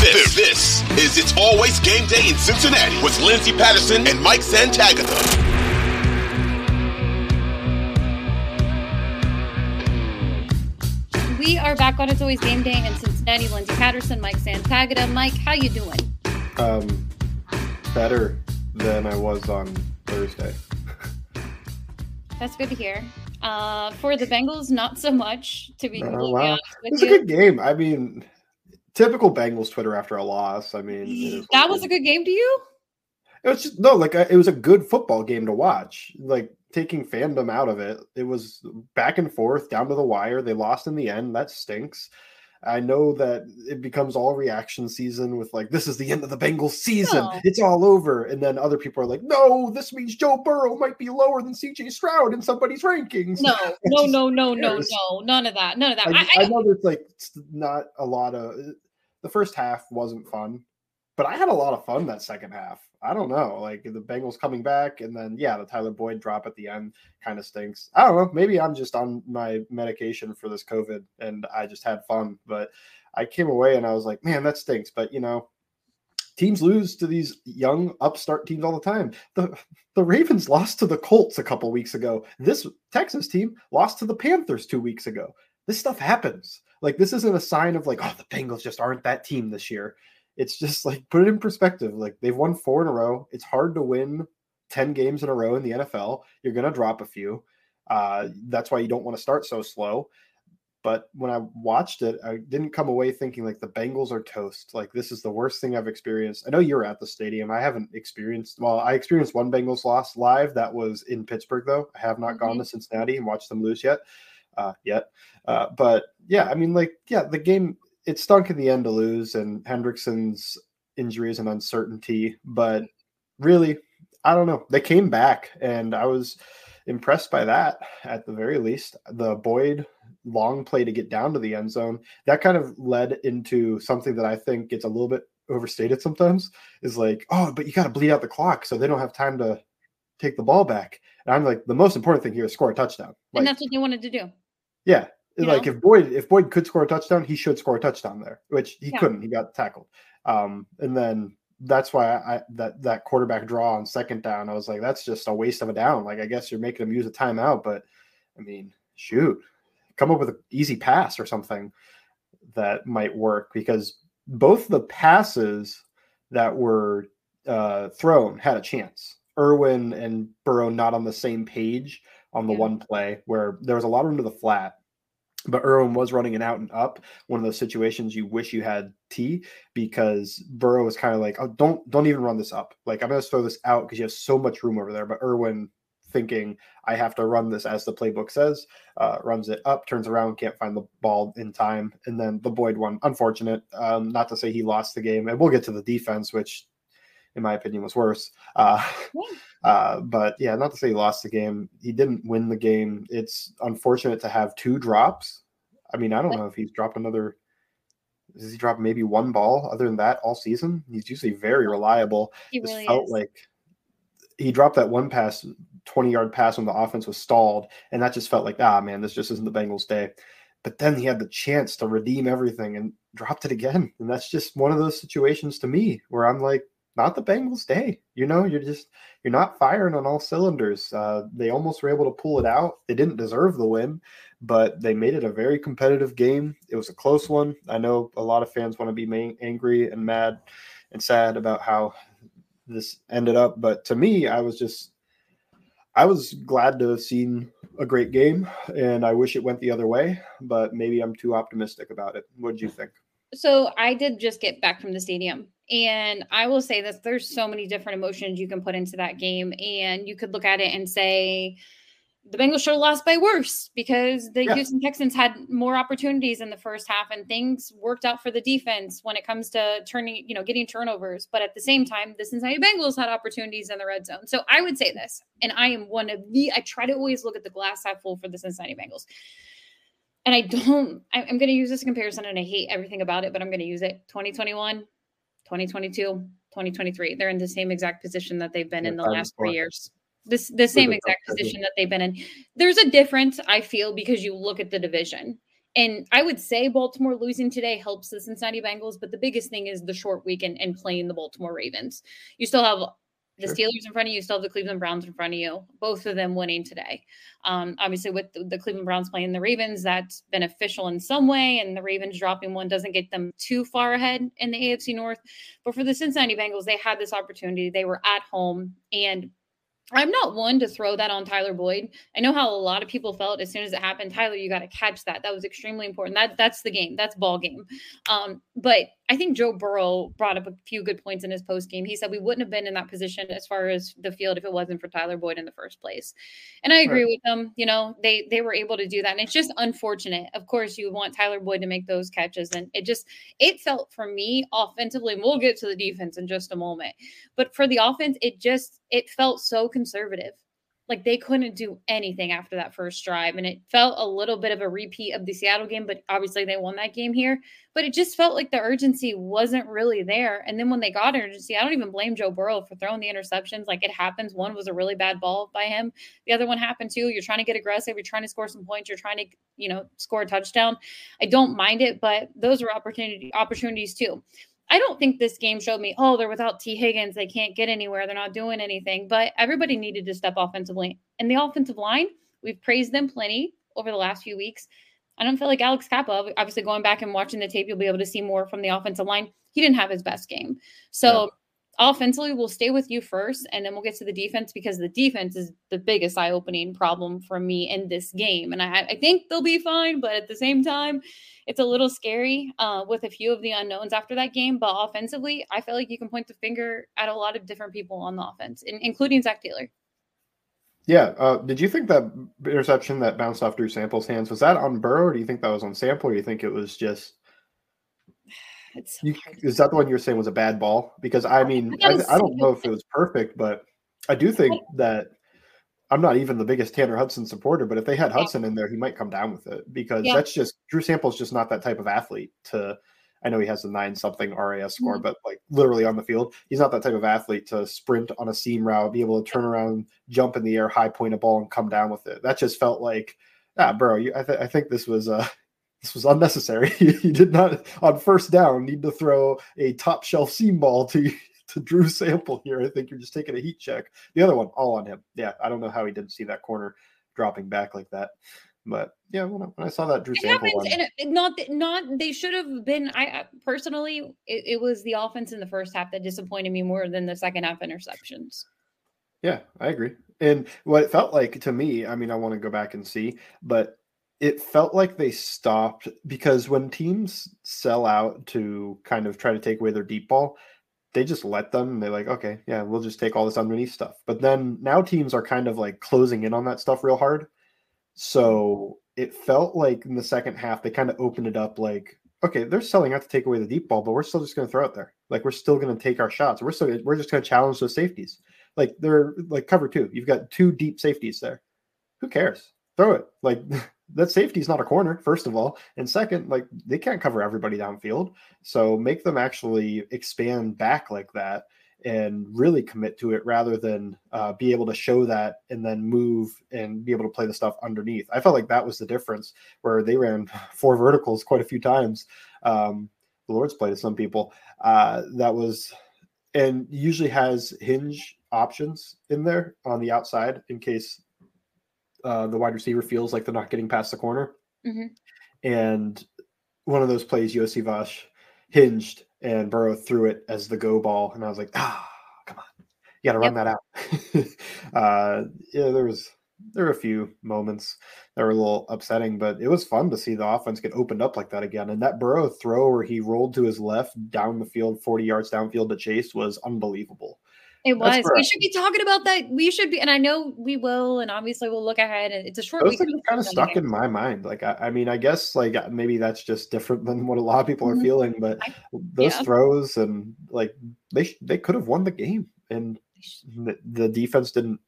This, this is It's Always Game Day in Cincinnati with Lindsay Patterson and Mike Santagata. We are back on It's Always Game Day in Cincinnati. Lindsay Patterson, Mike Santagata. Mike, how you doing? Um, better than I was on Thursday. That's good to hear. Uh, for the Bengals, not so much. To be Oh, completely wow. honest It with was a good game. I mean, typical Bengals Twitter after a loss. I mean, that was a good game to you. It was just no, like I- it was a good football game to watch. Like taking fandom out of it, it was back and forth, down to the wire. They lost in the end. That stinks. I know that it becomes all reaction season with like this is the end of the Bengals season. No. It's all over, and then other people are like, no, this means Joe Burrow might be lower than C.J. Stroud in somebody's rankings. No, no, no, no, no, no, none of that, none of that. I, I I, know there's like not a lot of the first half wasn't fun, but I had a lot of fun that second half. I don't know, like the Bengals coming back, and then yeah, the Tyler Boyd drop at the end kind of stinks. I don't know. Maybe I'm just on my medication for this COVID, and I just had fun. But I came away and I was like, man, that stinks. But you know, teams lose to these young upstart teams all the time. The the Ravens lost to the Colts a couple weeks ago. This Texas team lost to the Panthers two weeks ago. This stuff happens. Like this isn't a sign of like, oh, the Bengals just aren't that team this year. It's just like put it in perspective. Like they've won four in a row. It's hard to win 10 games in a row in the NFL. You're gonna drop a few. Uh, that's why you don't want to start so slow. But when I watched it, I didn't come away thinking like the Bengals are toast. Like this is the worst thing I've experienced. I know you're at the stadium. I haven't experienced. Well, I experienced one Bengals loss live. That was in Pittsburgh, though. I have not gone to Cincinnati and watched them lose yet. Uh, yet, uh, but yeah, I mean, like, yeah, the game it stunk in the end to lose, and Hendrickson's injuries and uncertainty. But really, I don't know. They came back, and I was impressed by that at the very least. The Boyd long play to get down to the end zone that kind of led into something that I think gets a little bit overstated sometimes is like, oh, but you got to bleed out the clock so they don't have time to take the ball back. And I'm like, the most important thing here is score a touchdown. Like, and that's what they wanted to do. Yeah. You like know? if Boyd if Boyd could score a touchdown, he should score a touchdown there, which he Yeah. couldn't. He got tackled. Um, and then that's why I that that quarterback draw on second down, I was like, that's just a waste of a down. Like I guess you're making him use a timeout, but I mean, shoot, come up with an easy pass or something that might work because both the passes that were uh, thrown had a chance. Irwin and Burrow not on the same page on the Yeah. one play where there was a lot of room to the flat, but Irwin was running an out and up. One of those situations you wish you had T because Burrow was kind of like, oh, don't don't even run this up. Like I'm gonna throw this out because you have so much room over there. But Irwin thinking I have to run this as the playbook says, uh, runs it up, turns around, can't find the ball in time, and then the Boyd one. Unfortunate. Um, not to say he lost the game, and we'll get to the defense, which in my opinion was worse. Uh, uh, but yeah, not to say he lost the game. He didn't win the game. It's unfortunate to have two drops. I mean, I don't know if he's dropped another. Does he drop maybe one ball? Other than that, all season, he's usually very reliable. He really felt is. like he dropped that one pass, 20 yard pass when the offense was stalled. And that just felt like, ah, man, this just isn't the Bengals' day. But then he had the chance to redeem everything and dropped it again. And that's just one of those situations to me where I'm like, not the Bengals' day. You know, you're just you're not firing on all cylinders. Uh, they almost were able to pull it out. They didn't deserve the win, but they made it a very competitive game. It was a close one. I know a lot of fans want to be angry and mad and sad about how this ended up, but to me, I was just I was glad to have seen a great game, and I wish it went the other way. But maybe I'm too optimistic about it. What do you think? So I did just get back from the stadium, and I will say that there's so many different emotions you can put into that game, and you could look at it and say the Bengals should have lost by worse because the yeah. Houston Texans had more opportunities in the first half and things worked out for the defense when it comes to turning, you know, getting turnovers. But at the same time, the Cincinnati Bengals had opportunities in the red zone. So I would say this, and I am one of the, I try to always look at the glass half full for the Cincinnati Bengals. And I don't, I'm going to use this comparison and I hate everything about it, but I'm going to use it 2021, 2022, 2023. They're in the same exact position that they've been yeah, in the last three years this the same exact position that they've been in. There's a difference, I feel, because you look at the division. And I would say Baltimore losing today helps the Cincinnati Bengals, but the biggest thing is the short week and, and playing the Baltimore Ravens. You still have the Steelers in front of you, you still have the Cleveland Browns in front of you, both of them winning today. Um, obviously, with the, the, Cleveland Browns playing the Ravens, that's beneficial in some way, and the Ravens dropping one doesn't get them too far ahead in the AFC North. But for the Cincinnati Bengals, they had this opportunity. They were at home, and I'm not one to throw that on Tyler Boyd. I know how a lot of people felt as soon as it happened. Tyler, you got to catch that. That was extremely important. That that's the game. That's ball game. Um, but I think Joe Burrow brought up a few good points in his post game. He said we wouldn't have been in that position as far as the field if it wasn't for Tyler Boyd in the first place. And I agree right. with them. You know, they they were able to do that, and it's just unfortunate. Of course, you want Tyler Boyd to make those catches, and it just it felt for me offensively. And we'll get to the defense in just a moment, but for the offense, it just it felt so conservative like they couldn't do anything after that first drive. And it felt a little bit of a repeat of the Seattle game, but obviously they won that game here. But it just felt like the urgency wasn't really there. And then when they got urgency, I don't even blame Joe Burrow for throwing the interceptions. Like it happens. One was a really bad ball by him. The other one happened too. You're trying to get aggressive. You're trying to score some points. You're trying to, you know, score a touchdown. I don't mind it, but those were opportunity opportunities too. I don't think this game showed me, oh, they're without Tee Higgins. They can't get anywhere. They're not doing anything. But everybody needed to step offensively. And the offensive line, we've praised them plenty over the last few weeks. I don't feel like Alex Cappa, obviously going back and watching the tape, you'll be able to see more from the offensive line. He didn't have his best game. So offensively, we'll stay with you first, and then we'll get to the defense because the defense is the biggest eye opening problem for me in this game. And I, I think they'll be fine, but at the same time, it's a little scary uh, with a few of the unknowns after that game. But offensively, I feel like you can point the finger at a lot of different people on the offense, in, including Zac Taylor. Yeah. Uh, did you think that interception that bounced off Drew Sample's hands was that on Burrow, or do you think that was on Sample, or do you think it was just? So you, is that the one you're saying was a bad ball? Because I mean, I, I, don't know if it was perfect, but I do think that I'm not even the biggest Tanner Hudson supporter, but if they had Hudson in there, he might come down with it because yeah. that's just Drew Sample's just not that type of athlete to I know he has a nine something RAS score, mm-hmm. but like literally on the field, he's not that type of athlete to sprint on a seam route, be able to turn around, jump in the air, high point a ball, and come down with it. That just felt like, ah, bro, you, I, th- I think this was uh this was unnecessary. you did not on first down need to throw a top shelf seam ball to to Drew Sample here. I think you're just taking a heat check. The other one, all on him. Yeah, I don't know how he didn't see that corner dropping back like that. But yeah, when I, when I saw that Drew it Sample happens, one, and not not they should have been. I personally, it, it was the offense in the first half that disappointed me more than the second half interceptions. Yeah, I agree. And what it felt like to me, I mean, I want to go back and see, but it felt like they stopped because when teams sell out to kind of try to take away their deep ball, they just let them. they're like, okay, yeah, we'll just take all this underneath stuff. But then now teams are kind of like closing in on that stuff real hard. So mm-hmm. it felt like in the second half they kind of opened it up like, okay, they're selling out to take away the deep ball, but we're still just going to throw it there. Like we're still going to take our shots. We're still we're just going to challenge those safeties. Like they're like cover two. You've got two deep safeties there. Who cares? Throw it. Like that safety is not a corner, first of all. And second, like they can't cover everybody downfield. So make them actually expand back like that and really commit to it rather than uh, be able to show that and then move and be able to play the stuff underneath. I felt like that was the difference where they ran four verticals quite a few times. Um, the Lord's play to some people. Uh, that was, and usually has hinge options in there on the outside in case uh, the wide receiver feels like they're not getting past the corner. Mhm. And one of those plays, Iosivas hinged and Burrow threw it as the go ball. And I was like, ah, come on. You got to run that out. uh, yeah, there was, there were a few moments that were a little upsetting, but it was fun to see the offense get opened up like that again. And that Burrow throw where he rolled to his left down the field, 40 yards downfield to Chase was unbelievable. It was. We should be talking about that. We should be, and I know we will, and obviously we'll look ahead. And it's a short Those week. things are kind of stuck in my mind. Like, I, I mean, I guess like uh, maybe that's just different than what a lot of people are Mhm. feeling, but I- those yeah. throws and like they they could have won the game, and the, the defense didn't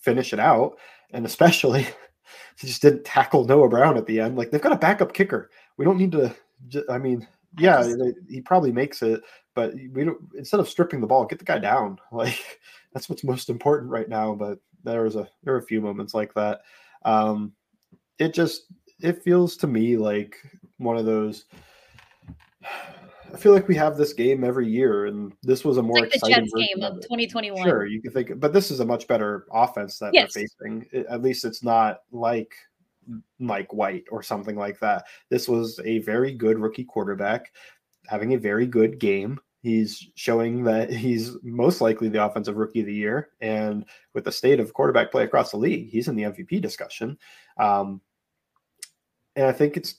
finish it out, and especially they just didn't tackle Noah Brown at the end. Like they've got a backup kicker. We don't need to. I mean, yeah, just- he probably makes it, but we don't. Instead of stripping the ball, get the guy down. Like that's what's most important right now. But there was a there were a few moments like that. Um, it just it feels to me like one of those. I feel like we have this game every year, and this was a more It's like the exciting Jets game of of 2021. Sure, you can think, but this is a much better offense that Yes. they're facing. It- at least it's not like Mike White or something like that. This was a very good rookie quarterback having a very good game. He's showing that he's most likely the offensive rookie of the year, and with the state of quarterback play across the league, he's in the MVP discussion. Um, and I think it's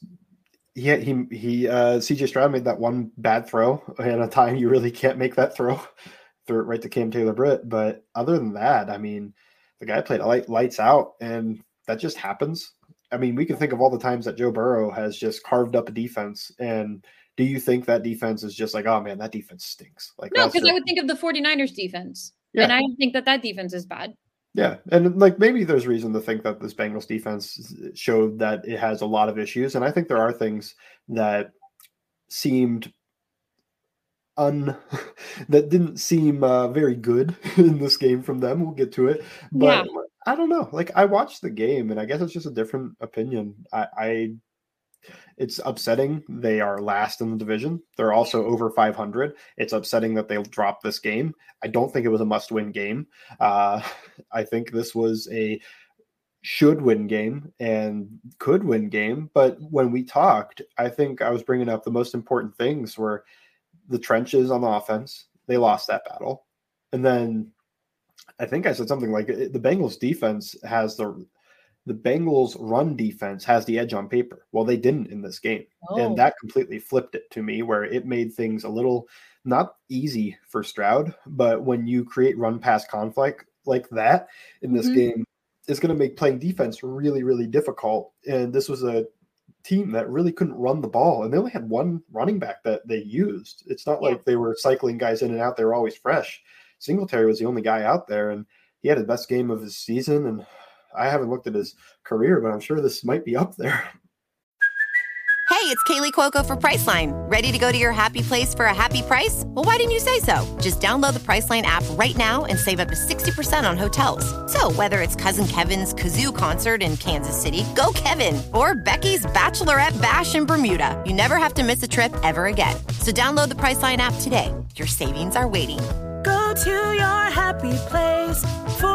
he he he uh, CJ Stroud made that one bad throw at a time you really can't make that throw, threw it right to Cam Taylor Britt. But other than that, I mean, the guy played light, lights out, and that just happens. I mean, we can think of all the times that Joe Burrow has just carved up a defense. And do you think that defense is just like, oh man, that defense stinks? Like, No, because I would think of the 49ers defense. Yeah. And I don't think that that defense is bad. Yeah, and like maybe there's reason to think that this Bengals defense showed that it has a lot of issues, and I think there are things that seemed un that didn't seem uh, very good in this game from them. We'll get to it, but I don't know. Like I watched the game, and I guess it's just a different opinion. I, I it's upsetting they are last in the division. They're also over 500. It's upsetting that they dropped this game. I don't think it was a must-win game. Uh, I think this was a should win game and could win game. But when we talked, I think I was bringing up the most important things were the trenches on the offense. They lost that battle, and then I think I said something like the Bengals defense has the the Bengals run defense has the edge on paper. Well, they didn't in this game. Oh. And that completely flipped it to me where it made things a little not easy for Stroud, but when you create run pass conflict like that in this Mhm. game, it's going to make playing defense really, really difficult. And this was a team that really couldn't run the ball. And they only had one running back that they used. It's not Yeah. like they were cycling guys in and out. They were always fresh. Singletary was the only guy out there, and he had the best game of his season. And I haven't looked at his career, but I'm sure this might be up there. Hey, it's Kaley Cuoco for Priceline. Ready to go to your happy place for a happy price? Well, why didn't you say so? Just download the Priceline app right now and save up to 60% on hotels. So, whether it's Cousin Kevin's Kazoo concert in Kansas City, go Kevin, or Becky's Bachelorette Bash in Bermuda, you never have to miss a trip ever again. So, download the Priceline app today. Your savings are waiting. Go to your happy place for a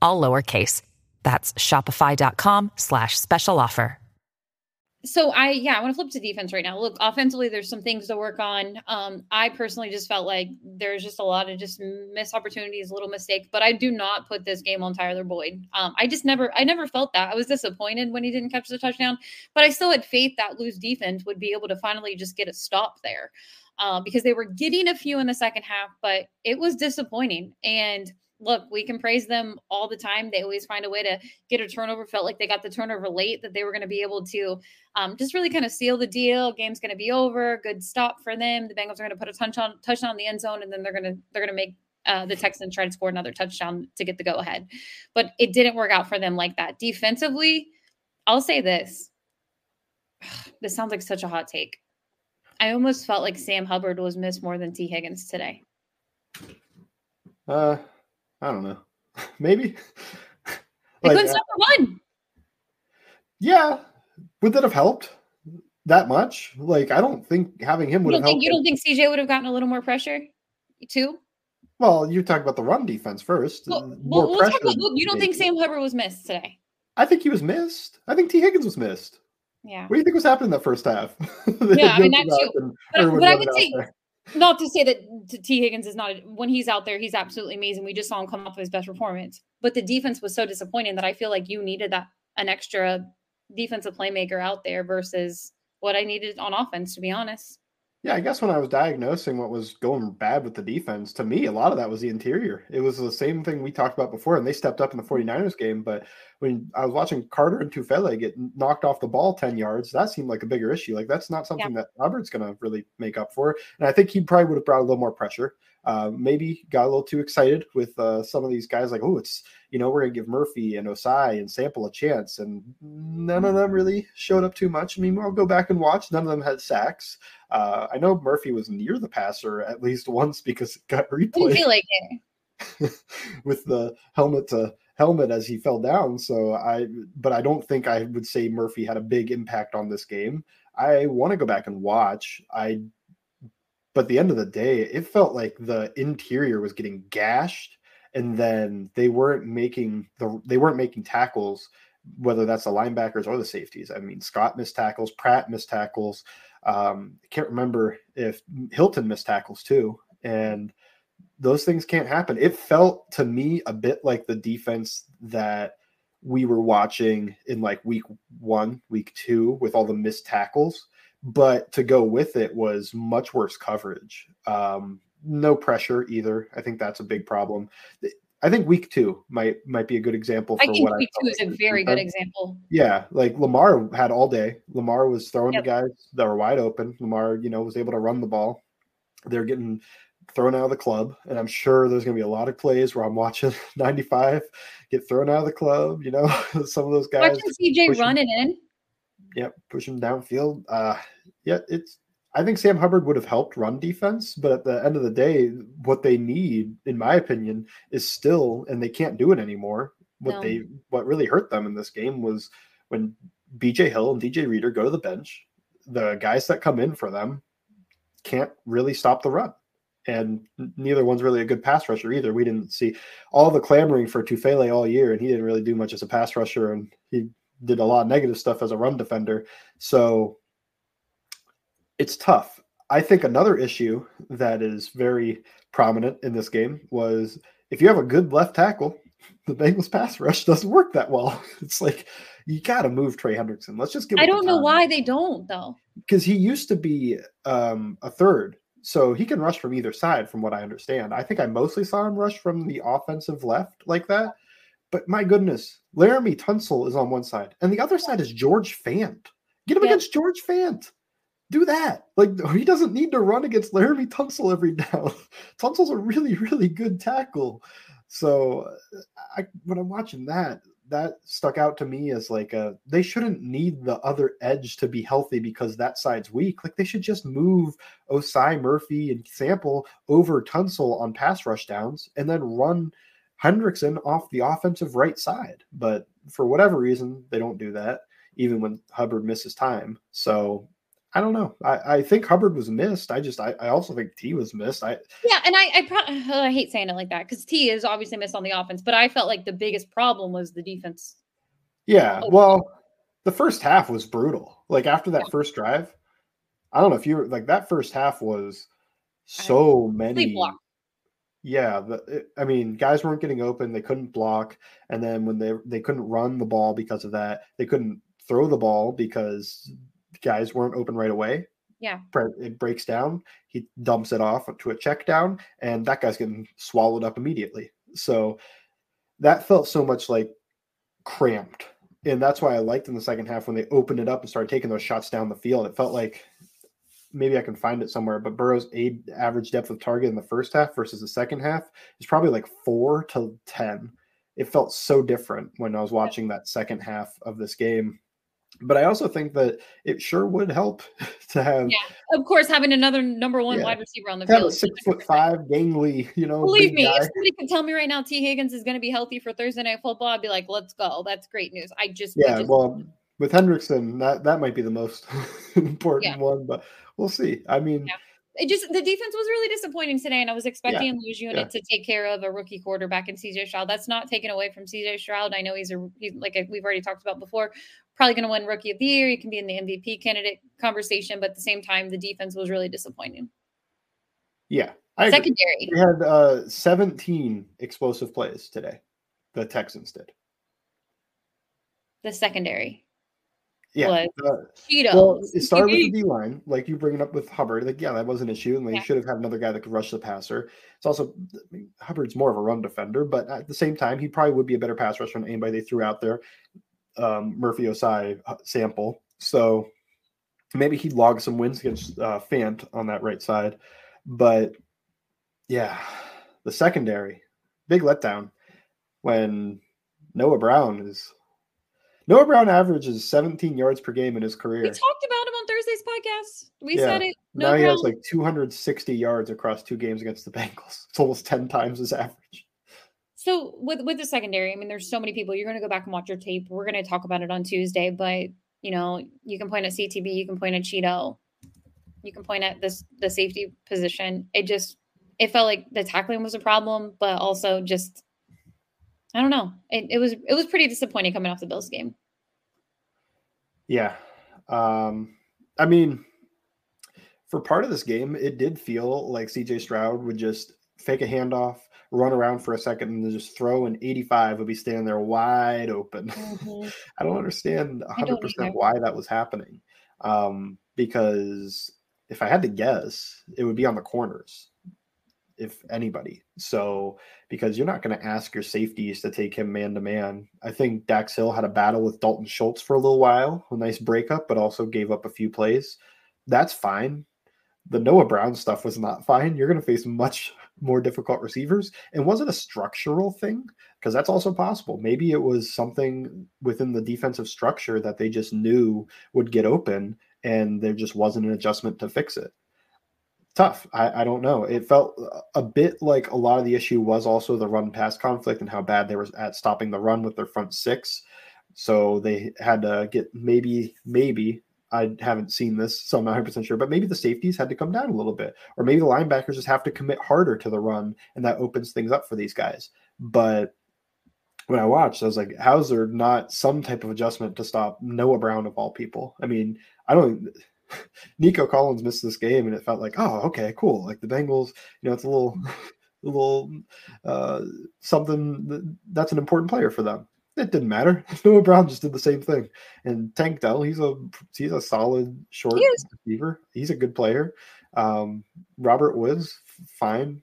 all lowercase. That's shopify.com slash special offer. so I yeah, I want to flip to defense right now. Look, offensively, there's some things to work on. Um, I personally just felt like there's just a lot of just missed opportunities, little mistakes. But I do not put this game on Tyler Boyd. Um, I just never, I never felt that. I was disappointed when he didn't catch the touchdown, but I still had faith that Lou's defense would be able to finally just get a stop there, uh, because they were getting a few in the second half, but it was disappointing and look, we can praise them all the time. They always find a way to get a turnover. Felt like they got the turnover late, that they were going to be able to um, just really kind of seal the deal. Game's going to be over. Good stop for them. The Bengals are going to put a touchdown touchdown in the end zone, and then they're going to they're going to make uh, the Texans try to score another touchdown to get the go ahead. But it didn't work out for them like that. Defensively, I'll say this. This sounds like such a hot take. I almost felt like Sam Hubbard was missed more than Tee Higgins today. Uh, I don't know. Maybe. They like, couldn't uh, stop the run. Yeah. Would that have helped that much? Like, I don't think having him would you have helped. Think, you don't think CJ would have gotten a little more pressure too? Well, you talk about the run defense first. Well, more we'll pressure. About, you don't think Sam Hubbard was missed today? I think he was missed. I think Tee Higgins was missed. Yeah. What do you think was happening that first half? yeah, I mean that too. But, but I would say there not to say that Tee Higgins is not when he's out there, he's absolutely amazing. We just saw him come off of his best performance, but the defense was so disappointing that I feel like you needed that an extra defensive playmaker out there versus what I needed on offense, to be honest. Yeah, I guess when I was diagnosing what was going bad with the defense, to me, a lot of that was the interior. It was the same thing we talked about before, and they stepped up in the mm-hmm. 49ers game. But when I was watching Carter and Tufele get knocked off the ball 10 yards, that seemed like a bigger issue. Like, that's not something yeah. that Robert's going to really make up for. And I think he probably would have brought a little more pressure. Uh, maybe got a little too excited with uh, some of these guys, like, oh, it's, you know, we're going to give Murphy and Ossai and Sample a chance. And none of them really showed up too much. I mean, I'll go back and watch. None of them had sacks. Uh, I know Murphy was near the passer at least once because it got replayed. feel like it. with the helmet to helmet as he fell down. So I, but I don't think I would say Murphy had a big impact on this game. I want to go back and watch. I, but the end of the day, it felt like the interior was getting gashed, and then they weren't making the they weren't making tackles, whether that's the linebackers or the safeties. I mean, Scott missed tackles, Pratt missed tackles. Um, I can't remember if Hilton missed tackles too, and those things can't happen. It felt to me a bit like the defense that we were watching in like week one, week two, with all the missed tackles. But to go with it was much worse coverage. Um, no pressure either. I think that's a big problem. I think week two might might be a good example. For I think week two is a very good example. Yeah, like Lamar had all day. Lamar was throwing yep. the guys that were wide open. Lamar, you know, was able to run the ball. They're getting thrown out of the club, and I'm sure there's going to be a lot of plays where I'm watching 95 get thrown out of the club. You know, some of those guys watching CJ running in. Yep, push him downfield. Uh, yeah, it's I think Sam Hubbard would have helped run defense, but at the end of the day, what they need, in my opinion, is still, and they can't do it anymore. What no. they what really hurt them in this game was when BJ Hill and DJ Reader go to the bench, the guys that come in for them can't really stop the run. And neither one's really a good pass rusher either. We didn't see all the clamoring for Tufele all year, and he didn't really do much as a pass rusher, and he did a lot of negative stuff as a run defender. So it's tough. I think another issue that is very prominent in this game was if you have a good left tackle, the Bengals pass rush doesn't work that well. It's like you got to move Trey Hendrickson. Let's just give. I don't know why they don't though. Because he used to be um, a third, so he can rush from either side, from what I understand. I think I mostly saw him rush from the offensive left like that. But my goodness, Laremy Tunsil is on one side, and the other side is George Fant. Get him against George Fant do that. Like he doesn't need to run against Laremy Tunsil every down. Tunsil's a really, really good tackle. So uh, I, when I'm watching that, that stuck out to me as like a they shouldn't need the other edge to be healthy because that side's weak. Like they should just move Ossai Murphy and Sample over Tunsil on pass rush downs and then run Hendrickson off the offensive right side. But for whatever reason, they don't do that, even when Hubbard misses time. So I don't know. I, I think Hubbard was missed. I just I, I also think T was missed. I yeah, and I I, pro- I hate saying it like that because T is obviously missed on the offense, but I felt like the biggest problem was the defense. Yeah, oh. well, the first half was brutal. Like after that first drive, I don't know if you were like that first half was so many. Yeah, the, uh, I mean, guys weren't getting open. They couldn't block, and then when they they couldn't run the ball because of that, they couldn't throw the ball because guys weren't open right away. Yeah, it breaks down. He dumps it off to a check down, and that guy's getting swallowed up immediately. So that felt so much like cramped, and that's why I liked in the second half when they opened it up and started taking those shots down the field. It felt like maybe I can find it somewhere, but Burrow's average depth of target in the first half versus the second half is probably like four to 10. It felt so different when I was watching that second half of this game. But I also think that it sure would help to have. Yeah, of course, having another number one yeah, wide receiver on the field. six foot five, gangly, you know. Believe me, guy. if somebody could tell me right now Tee Higgins is going to be healthy for Thursday Night Football, I'd be like, let's go. That's great news. I just. Yeah, just, well, with Hendrickson, that, that might be the most important yeah. one, but we'll see. I mean, yeah. it just the defense was really disappointing today, and I was expecting yeah. Lou's unit to take care of a rookie quarterback in CJ Stroud. That's not taken away from CJ Stroud. I know he's a he's like we've already talked about before, probably going to win Rookie of the Year. He can be in the MVP candidate conversation, but at the same time, the defense was really disappointing. Yeah, I secondary. We had uh, 17 explosive plays today. The Texans did. The secondary yeah. Uh, Cheetos. Well, it started with the D line, like you bring it up with Hubbard. Like, yeah, that was an issue, and they yeah. should have had another guy that could rush the passer. It's also I mean, Hubbard's more of a run defender, but at the same time, he probably would be a better pass rusher than anybody they threw out there. Um, Murphy Ossai uh, sample, so maybe he'd log some wins against uh, Fant on that right side, but yeah, the secondary big letdown when Noah Brown is Noah Brown averages 17 yards per game in his career. We talked about him on Thursday's podcast. We yeah. said it. Noah now he Brown. has like 260 yards across two games against the Bengals. It's almost 10 times his average. So with with the secondary, I mean, there's so many people. You're going to go back and watch your tape. We're going to talk about it on Tuesday, but you know, you can point at CTB, you can point at Cheeto, you can point at this the safety position. It just it felt like the tackling was a problem, but also just I don't know. It, it was it was pretty disappointing coming off the Bills game. Yeah. Um, I mean, for part of this game, it did feel like CJ Stroud would just fake a handoff, run around for a second, and then just throw an 85 would be standing there wide open. Mm-hmm. I don't understand 100% why that was happening. Um, because if I had to guess, it would be on the corners if anybody. So because you're not going to ask your safeties to take him man to man. I think Dax Hill had a battle with Dalton Schultz for a little while, a nice breakup, but also gave up a few plays. That's fine. The Noah Brown stuff was not fine. You're going to face much more difficult receivers. And was it a structural thing? Because that's also possible. Maybe it was something within the defensive structure that they just knew would get open and there just wasn't an adjustment to fix it tough. I, I, don't know. It felt a bit like a lot of the issue was also the run pass conflict and how bad they were at stopping the run with their front six. So they had to get maybe, maybe I haven't seen this, so I'm not 100% sure, but maybe the safeties had to come down a little bit, or maybe the linebackers just have to commit harder to the run, and that opens things up for these guys. But when I watched, I was like, how's there not some type of adjustment to stop Noah Brown of all people? I mean, I don't Nico Collins missed this game, and it felt like, oh, okay, cool. Like the Bengals, you know, it's a little, a little uh, something that's an important player for them. It didn't matter. Noah Brown just did the same thing, and Tank Dell, he's a he's a solid short he receiver. He's a good player. Um, Robert Woods, fine.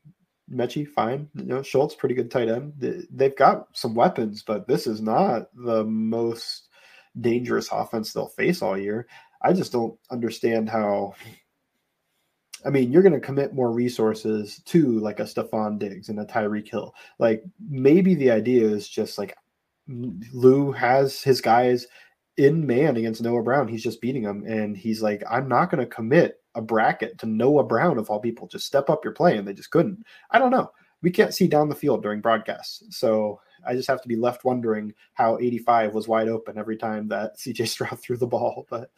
Metchie, fine. You know, Schultz, pretty good tight end. They've got some weapons, but this is not the most dangerous offense they'll face all year. I just don't understand how. I mean, you're going to commit more resources to like a Stefon Diggs and a Tyreek Hill. Like maybe the idea is just like Lou has his guys in man against Noah Brown. He's just beating him, and he's like, I'm not going to commit a bracket to Noah Brown of all people. Just step up your play, and they just couldn't. I don't know. We can't see down the field during broadcasts, so I just have to be left wondering how 85 was wide open every time that CJ Stroud threw the ball. But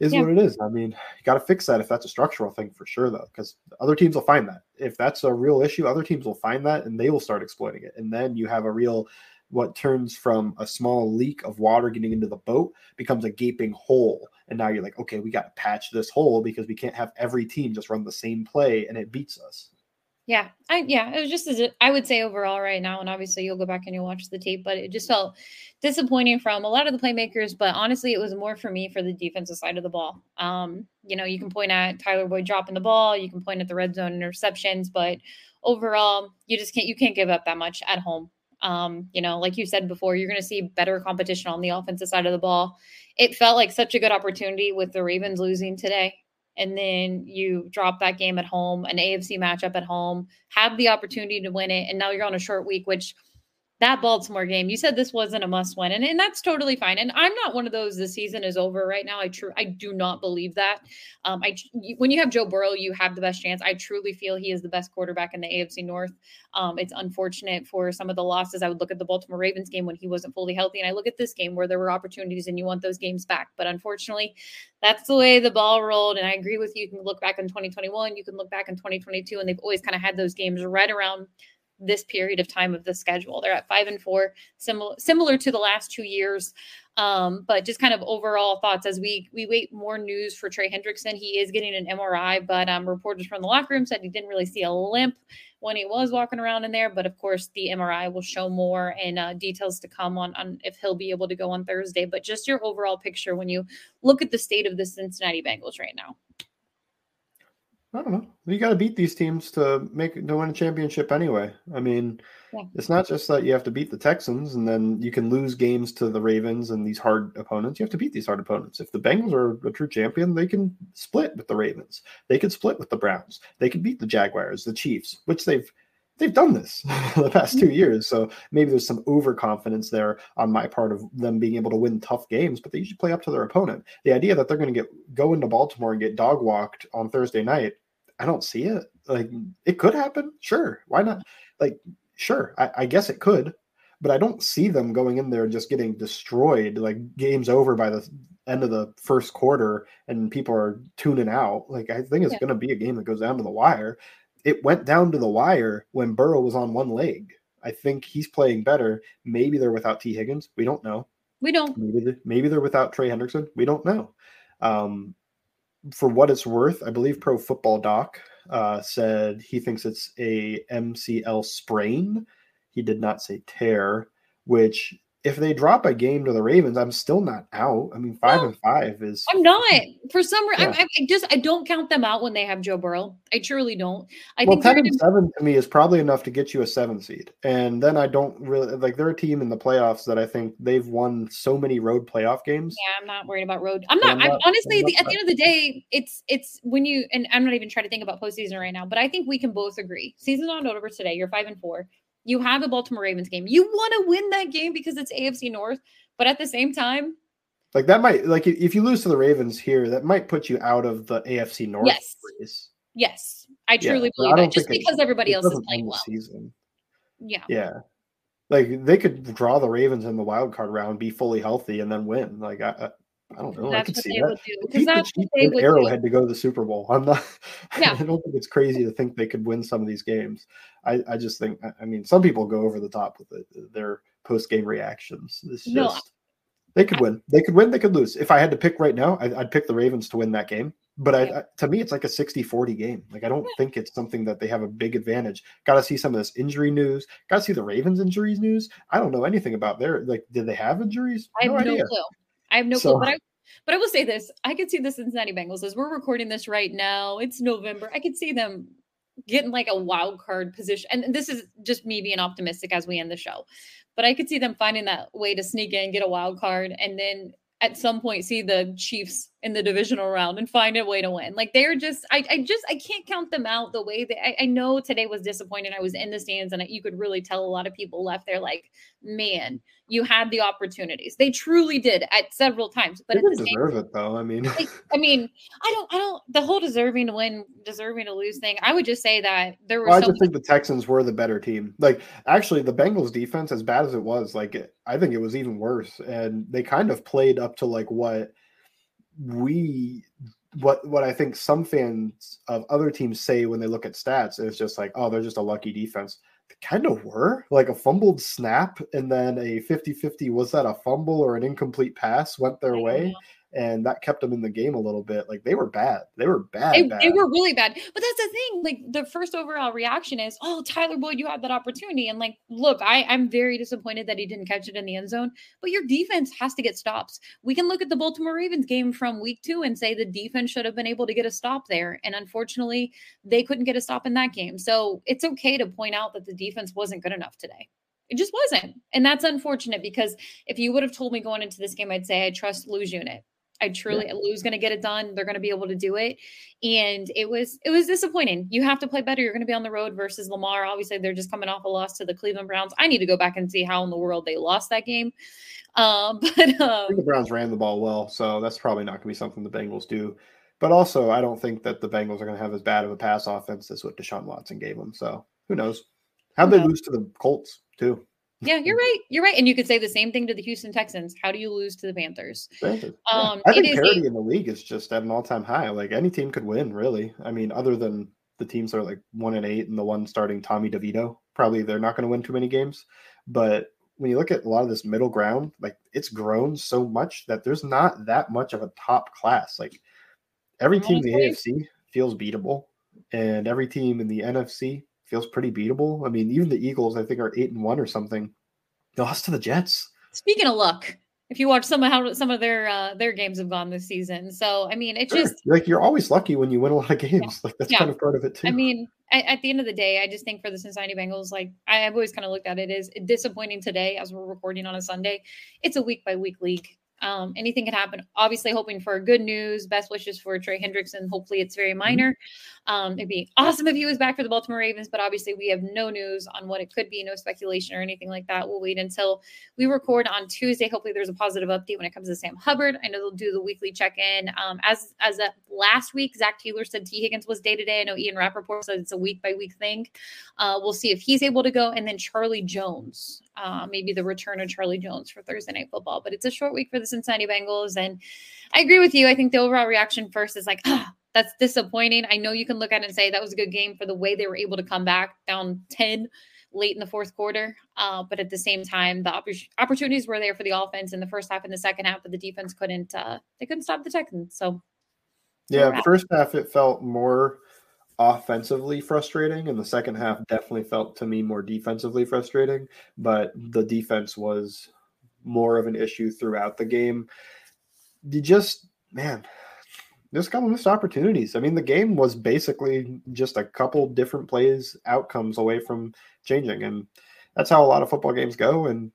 is yeah. what it is. I mean, you got to fix that if that's a structural thing for sure, though, because other teams will find that. If that's a real issue, other teams will find that and they will start exploiting it. And then you have a real, what turns from a small leak of water getting into the boat becomes a gaping hole And now you're like, okay, we got to patch this hole because we can't have every team just run the same play and it beats us. Yeah, I yeah, it was just as I would say overall right now, and obviously you'll go back and you'll watch the tape, but it just felt disappointing from a lot of the playmakers. But honestly, it was more for me for the defensive side of the ball. Um, you know, you can point at Tyler Boyd dropping the ball, you can point at the red zone interceptions, but overall, you just can't you can't give up that much at home. Um, you know, like you said before, you're going to see better competition on the offensive side of the ball. It felt like such a good opportunity with the Ravens losing today and then you drop that game at home, an AFC matchup at home, have the opportunity to win it, and now you're on a short week, which that Baltimore game, you said this wasn't a must win, and, and that's totally fine. And I'm not one of those. The season is over right now. I true, I do not believe that. Um, I when you have Joe Burrow, you have the best chance. I truly feel he is the best quarterback in the AFC North. Um, it's unfortunate for some of the losses. I would look at the Baltimore Ravens game when he wasn't fully healthy, and I look at this game where there were opportunities, and you want those games back. But unfortunately, that's the way the ball rolled. And I agree with you. You can look back in 2021, you can look back in 2022, and they've always kind of had those games right around this period of time of the schedule. They're at five and four, similar similar to the last two years. Um, but just kind of overall thoughts as we we wait more news for Trey Hendrickson. He is getting an MRI, but um, reporters from the locker room said he didn't really see a limp when he was walking around in there. But of course, the MRI will show more and uh, details to come on on if he'll be able to go on Thursday. But just your overall picture when you look at the state of the Cincinnati Bengals right now. I don't know. You got to beat these teams to make to win a championship anyway. I mean, yeah. it's not just that you have to beat the Texans and then you can lose games to the Ravens and these hard opponents. You have to beat these hard opponents. If the Bengals are a true champion, they can split with the Ravens. They could split with the Browns. They could beat the Jaguars, the Chiefs, which they've they've done this the past two mm-hmm. years. So maybe there's some overconfidence there on my part of them being able to win tough games, but they usually play up to their opponent. The idea that they're going to get go into Baltimore and get dog walked on Thursday night, I don't see it. Like it could happen, sure. Why not? Like, sure, I, I guess it could, but I don't see them going in there and just getting destroyed. Like games over by the end of the first quarter and people are tuning out. Like I think it's yeah. going to be a game that goes down to the wire it went down to the wire when Burrow was on one leg. I think he's playing better. Maybe they're without Tee Higgins. We don't know. We don't. Maybe, they, maybe they're without Trey Hendrickson. We don't know. Um, for what it's worth, I believe Pro Football Doc uh, said he thinks it's a MCL sprain. He did not say tear, which if they drop a game to the Ravens, I'm still not out. I mean, five no, and five is. I'm not. For some reason, yeah. I, I, just I don't count them out when they have Joe Burrow. I truly don't. I well, think ten and seven to me is probably enough to get you a seven seed, and then I don't really like. They're a team in the playoffs that I think they've won so many road playoff games. Yeah, I'm not worried about road. I'm not. I'm, not, I'm honestly, the, at the end of the day, it's it's when you and I'm not even trying to think about postseason right now, but I think we can both agree. Season's not over today. You're five and four. You have a Baltimore Ravens game. You want to win that game because it's AFC North, but at the same time, like that might like if you lose to the Ravens here, that might put you out of the AFC North yes. race. Yes, I truly yeah, believe it. Just because it, everybody else is playing well. Season. Yeah. Yeah. Like they could draw the Ravens in the wild card round, be fully healthy, and then win. Like I, I don't know. That's I could see that. Because that's the what they would Arrowhead do. to go to the Super Bowl. I'm not. Yeah. I don't think it's crazy to think they could win some of these games. I, I just think. I mean, some people go over the top with it, uh, their post game reactions. It's just no, they could win. They could win. They could lose. If I had to pick right now, I, would pick the Ravens to win that game. But I, I, to me, it's like a 60-40 game. Like I don't yeah. think it's something that they have a big advantage. Got to see some of this injury news. Got to see the Ravens injuries news. I don't know anything about their like. Did they have injuries? I have no, no clue. I have no so, clue. But I but I will say this: I could see the Cincinnati Bengals as we're recording this right now. It's November. I could see them getting like a wild card position, and this is just me being optimistic as we end the show. But I could see them finding that way to sneak in, get a wild card, and then at some point see the Chiefs in the divisional round and find a way to win. Like they're just, I, I just, I can't count them out the way that I, I know today was disappointing. I was in the stands and you could really tell a lot of people left there like, man, you had the opportunities. They truly did at several times, but they at the deserve same, it though. I mean, like, I mean, I don't, I don't, the whole deserving to win, deserving to lose thing. I would just say that there was. Well, I just think the Texans were the better team. Like actually, the Bengals defense, as bad as it was, like I think it was even worse, and they kind of played up to like what we what what I think some fans of other teams say when they look at stats is just like, oh, they're just a lucky defense. They kind of were like a fumbled snap and then a 50-50 was that a fumble or an incomplete pass went their way. And that kept them in the game a little bit. Like they were bad. They were bad. They, bad. they were really bad. But that's the thing. Like the first overall reaction is, "Oh, Tyler Boyd, you had that opportunity." And like, look, I I'm very disappointed that he didn't catch it in the end zone. But your defense has to get stops. We can look at the Baltimore Ravens game from week two and say the defense should have been able to get a stop there, and unfortunately, they couldn't get a stop in that game. So it's okay to point out that the defense wasn't good enough today. It just wasn't. And that's unfortunate because if you would have told me going into this game, I'd say I trust Lou's unit. I truly yeah. Lou's going to get it done. They're going to be able to do it. And it was it was disappointing. You have to play better. You're going to be on the road versus Lamar. Obviously, they're just coming off a loss to the Cleveland Browns. I need to go back and see how in the world they lost that game. Um, but um, the Browns ran the ball well, so that's probably not going to be something the Bengals do. But also, I don't think that the Bengals are going to have as bad of a pass offense as what Deshaun Watson gave them. So who knows? How'd they lose to the Colts too? Yeah, you're right. You're right. And you could say the same thing to the Houston Texans. How do you lose to the Panthers? Panthers. Um, I think parity a- in the league is just at an all time high. Like any team could win, really. I mean, other than the teams that are like one and eight and the one starting Tommy DeVito, probably they're not going to win too many games. But when you look at a lot of this middle ground, like it's grown so much that there's not that much of a top class. Like every team in the AFC feels beatable, and every team in the NFC feels pretty beatable. I mean, even the Eagles, I think, are eight and one or something. They lost to the Jets. Speaking of luck, if you watch some of how some of their uh, their games have gone this season, so I mean, it sure. just like you're always lucky when you win a lot of games. Yeah. Like that's yeah. kind of part of it too. I mean, at, at, the end of the day, I just think for the Cincinnati Bengals, like I, have always kind of looked at it as disappointing today as we're recording on a Sunday. It's a week by week league. Um, anything can happen. Obviously, hoping for good news. Best wishes for Trey Hendrickson. Hopefully, it's very mm-hmm. minor. Um, it'd be awesome if he was back for the Baltimore Ravens, but obviously, we have no news on what it could be, no speculation or anything like that. We'll wait until we record on Tuesday. Hopefully, there's a positive update when it comes to Sam Hubbard. I know they'll do the weekly check in. Um, as as a, last week, Zac Taylor said Tee Higgins was day to day. I know Ian Rapoport said it's a week by week thing. Uh, we'll see if he's able to go, and then Charlie Jones, uh, maybe the return of Charlie Jones for Thursday Night Football. But it's a short week for the Cincinnati Bengals, and I agree with you. I think the overall reaction first is like, ah, that's disappointing. I know you can look at it and say that was a good game for the way they were able to come back down 10 late in the fourth quarter. Uh, but at the same time, the opp- opportunities were there for the offense in the first half and the second half, but the defense couldn't uh, they couldn't stop the Texans. So yeah, first half it felt more offensively frustrating, and the second half definitely felt to me more defensively frustrating. But the defense was more of an issue throughout the game. You just man, there's a couple missed opportunities. I mean, the game was basically just a couple different plays, outcomes away from changing, and that's how a lot of football games go. And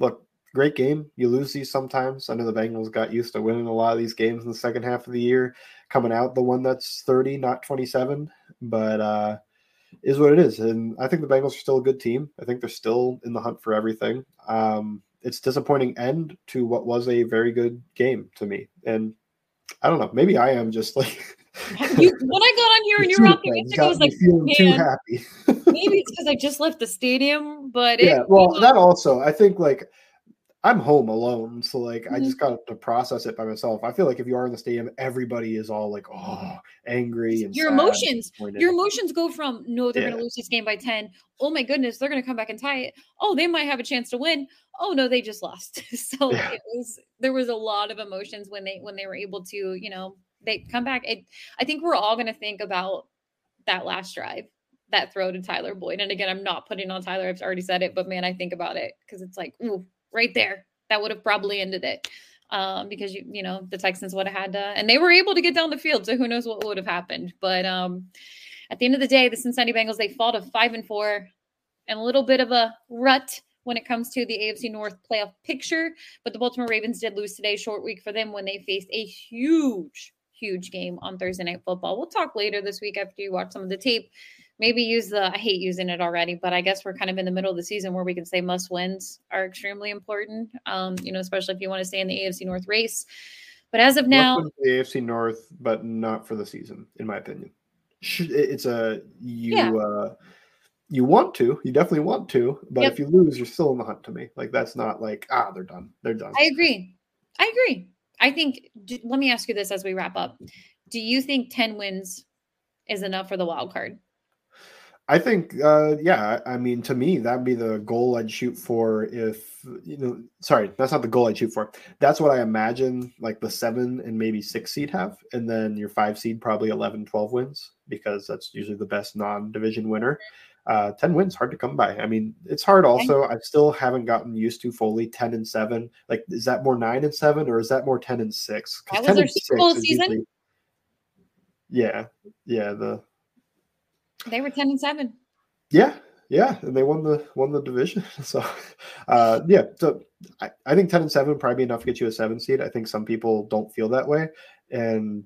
look, great game. You lose these sometimes. I know the Bengals got used to winning a lot of these games in the second half of the year, coming out the one that's 30, not 27, but uh, is what it is. And I think the Bengals are still a good team. I think they're still in the hunt for everything. Um, it's disappointing end to what was a very good game to me. And I don't know. Maybe I am just like. you, when I got on here and you were optimistic, I was like, too happy. maybe it's because I just left the stadium, but yeah. It, well, that also, I think like I'm home alone, so like mm-hmm. I just got to process it by myself. I feel like if you are in the stadium, everybody is all like, oh, angry and your emotions. Your emotions go from no, they're yeah. going to lose this game by ten. Oh my goodness, they're going to come back and tie it. Oh, they might have a chance to win. Oh no, they just lost. so yeah. it was there was a lot of emotions when they when they were able to you know they come back. It, I think we're all going to think about that last drive that throw to Tyler Boyd. And again, I'm not putting on Tyler. I've already said it, but man, I think about it because it's like, ooh, right there. That would have probably ended it. Um, because you you know the Texans would have had to, and they were able to get down the field. So who knows what would have happened? But um, at the end of the day, the Cincinnati Bengals they fall to five and four, and a little bit of a rut when it comes to the AFC North playoff picture. But the Baltimore Ravens did lose today, short week for them when they faced a huge, huge game on Thursday Night Football. We'll talk later this week after you watch some of the tape maybe use the I hate using it already, but I guess we're kind of in the middle of the season where we can say must wins are extremely important. Um, you know, especially if you want to stay in the AFC North race. But as of now, the AFC North, but not for the season, in my opinion. It's a you yeah. uh you want to, you definitely want to, but yep. if you lose, you're still in the hunt to me. Like that's not like ah, they're done. They're done. I agree. I agree. I think let me ask you this as we wrap up. Do you think 10 wins is enough for the wild card? I think, uh, yeah, I mean, to me, that'd be the goal I'd shoot for if, you know, sorry, that's not the goal I'd shoot for. That's what I imagine like the seven and maybe six seed have. And then your five seed, probably 11, 12 wins because that's usually the best non division winner. Uh, 10 wins, hard to come by. I mean, it's hard also. I still haven't gotten used to fully 10 and seven. Like, is that more nine and seven or is that more 10 and six? That was their season. Usually, yeah. Yeah. The, they were 10 and 7. Yeah, yeah, and they won the won the division. So, uh, yeah, so I, I think ten and seven probably be enough to get you a seven seed. I think some people don't feel that way, and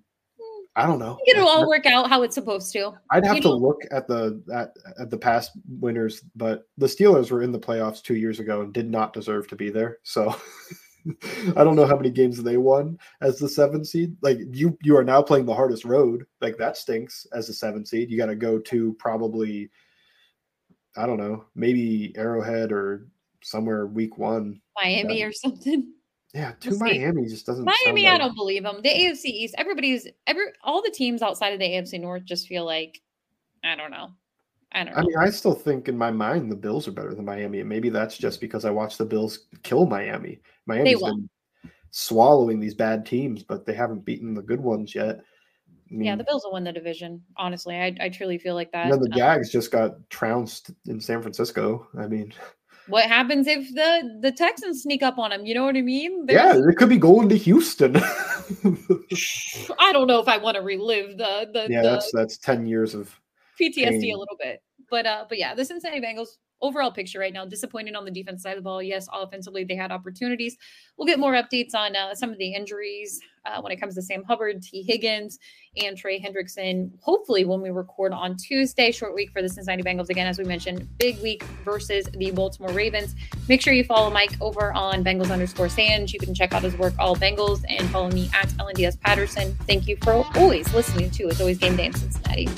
I don't know. It'll all work out how it's supposed to. I'd have you to know. look at the at, at the past winners, but the Steelers were in the playoffs two years ago and did not deserve to be there. So. I don't know how many games they won as the seven seed. Like you, you are now playing the hardest road. Like that stinks as a seven seed. You got to go to probably I don't know, maybe Arrowhead or somewhere week one. Miami or something. Yeah, to we'll Miami just doesn't. Miami, like... I don't believe them. The AFC East, everybody's every all the teams outside of the AFC North just feel like I don't know. I don't know. I mean, I still think in my mind the Bills are better than Miami, and maybe that's just because I watched the Bills kill Miami. Miami's been swallowing these bad teams, but they haven't beaten the good ones yet. I mean, yeah, the Bills will win the division. Honestly, I, I truly feel like that. And then the um, Jags um, just got trounced in San Francisco. I mean, what happens if the the Texans sneak up on them? You know what I mean? There's, yeah, it could be going to Houston. I don't know if I want to relive the the. Yeah, the that's that's ten years of PTSD a little bit, but uh, but yeah, the Cincinnati Bengals overall picture right now, disappointing on the defense side of the ball. Yes, offensively, they had opportunities. We'll get more updates on uh, some of the injuries uh, when it comes to Sam Hubbard, Tee Higgins, and Trey Hendrickson. Hopefully, when we record on Tuesday, short week for the Cincinnati Bengals. Again, as we mentioned, big week versus the Baltimore Ravens. Make sure you follow Mike over on Bengals underscore Sands. You can check out his work, All Bengals, and follow me at LNDS Patterson. Thank you for always listening to It's Always Game Day in Cincinnati.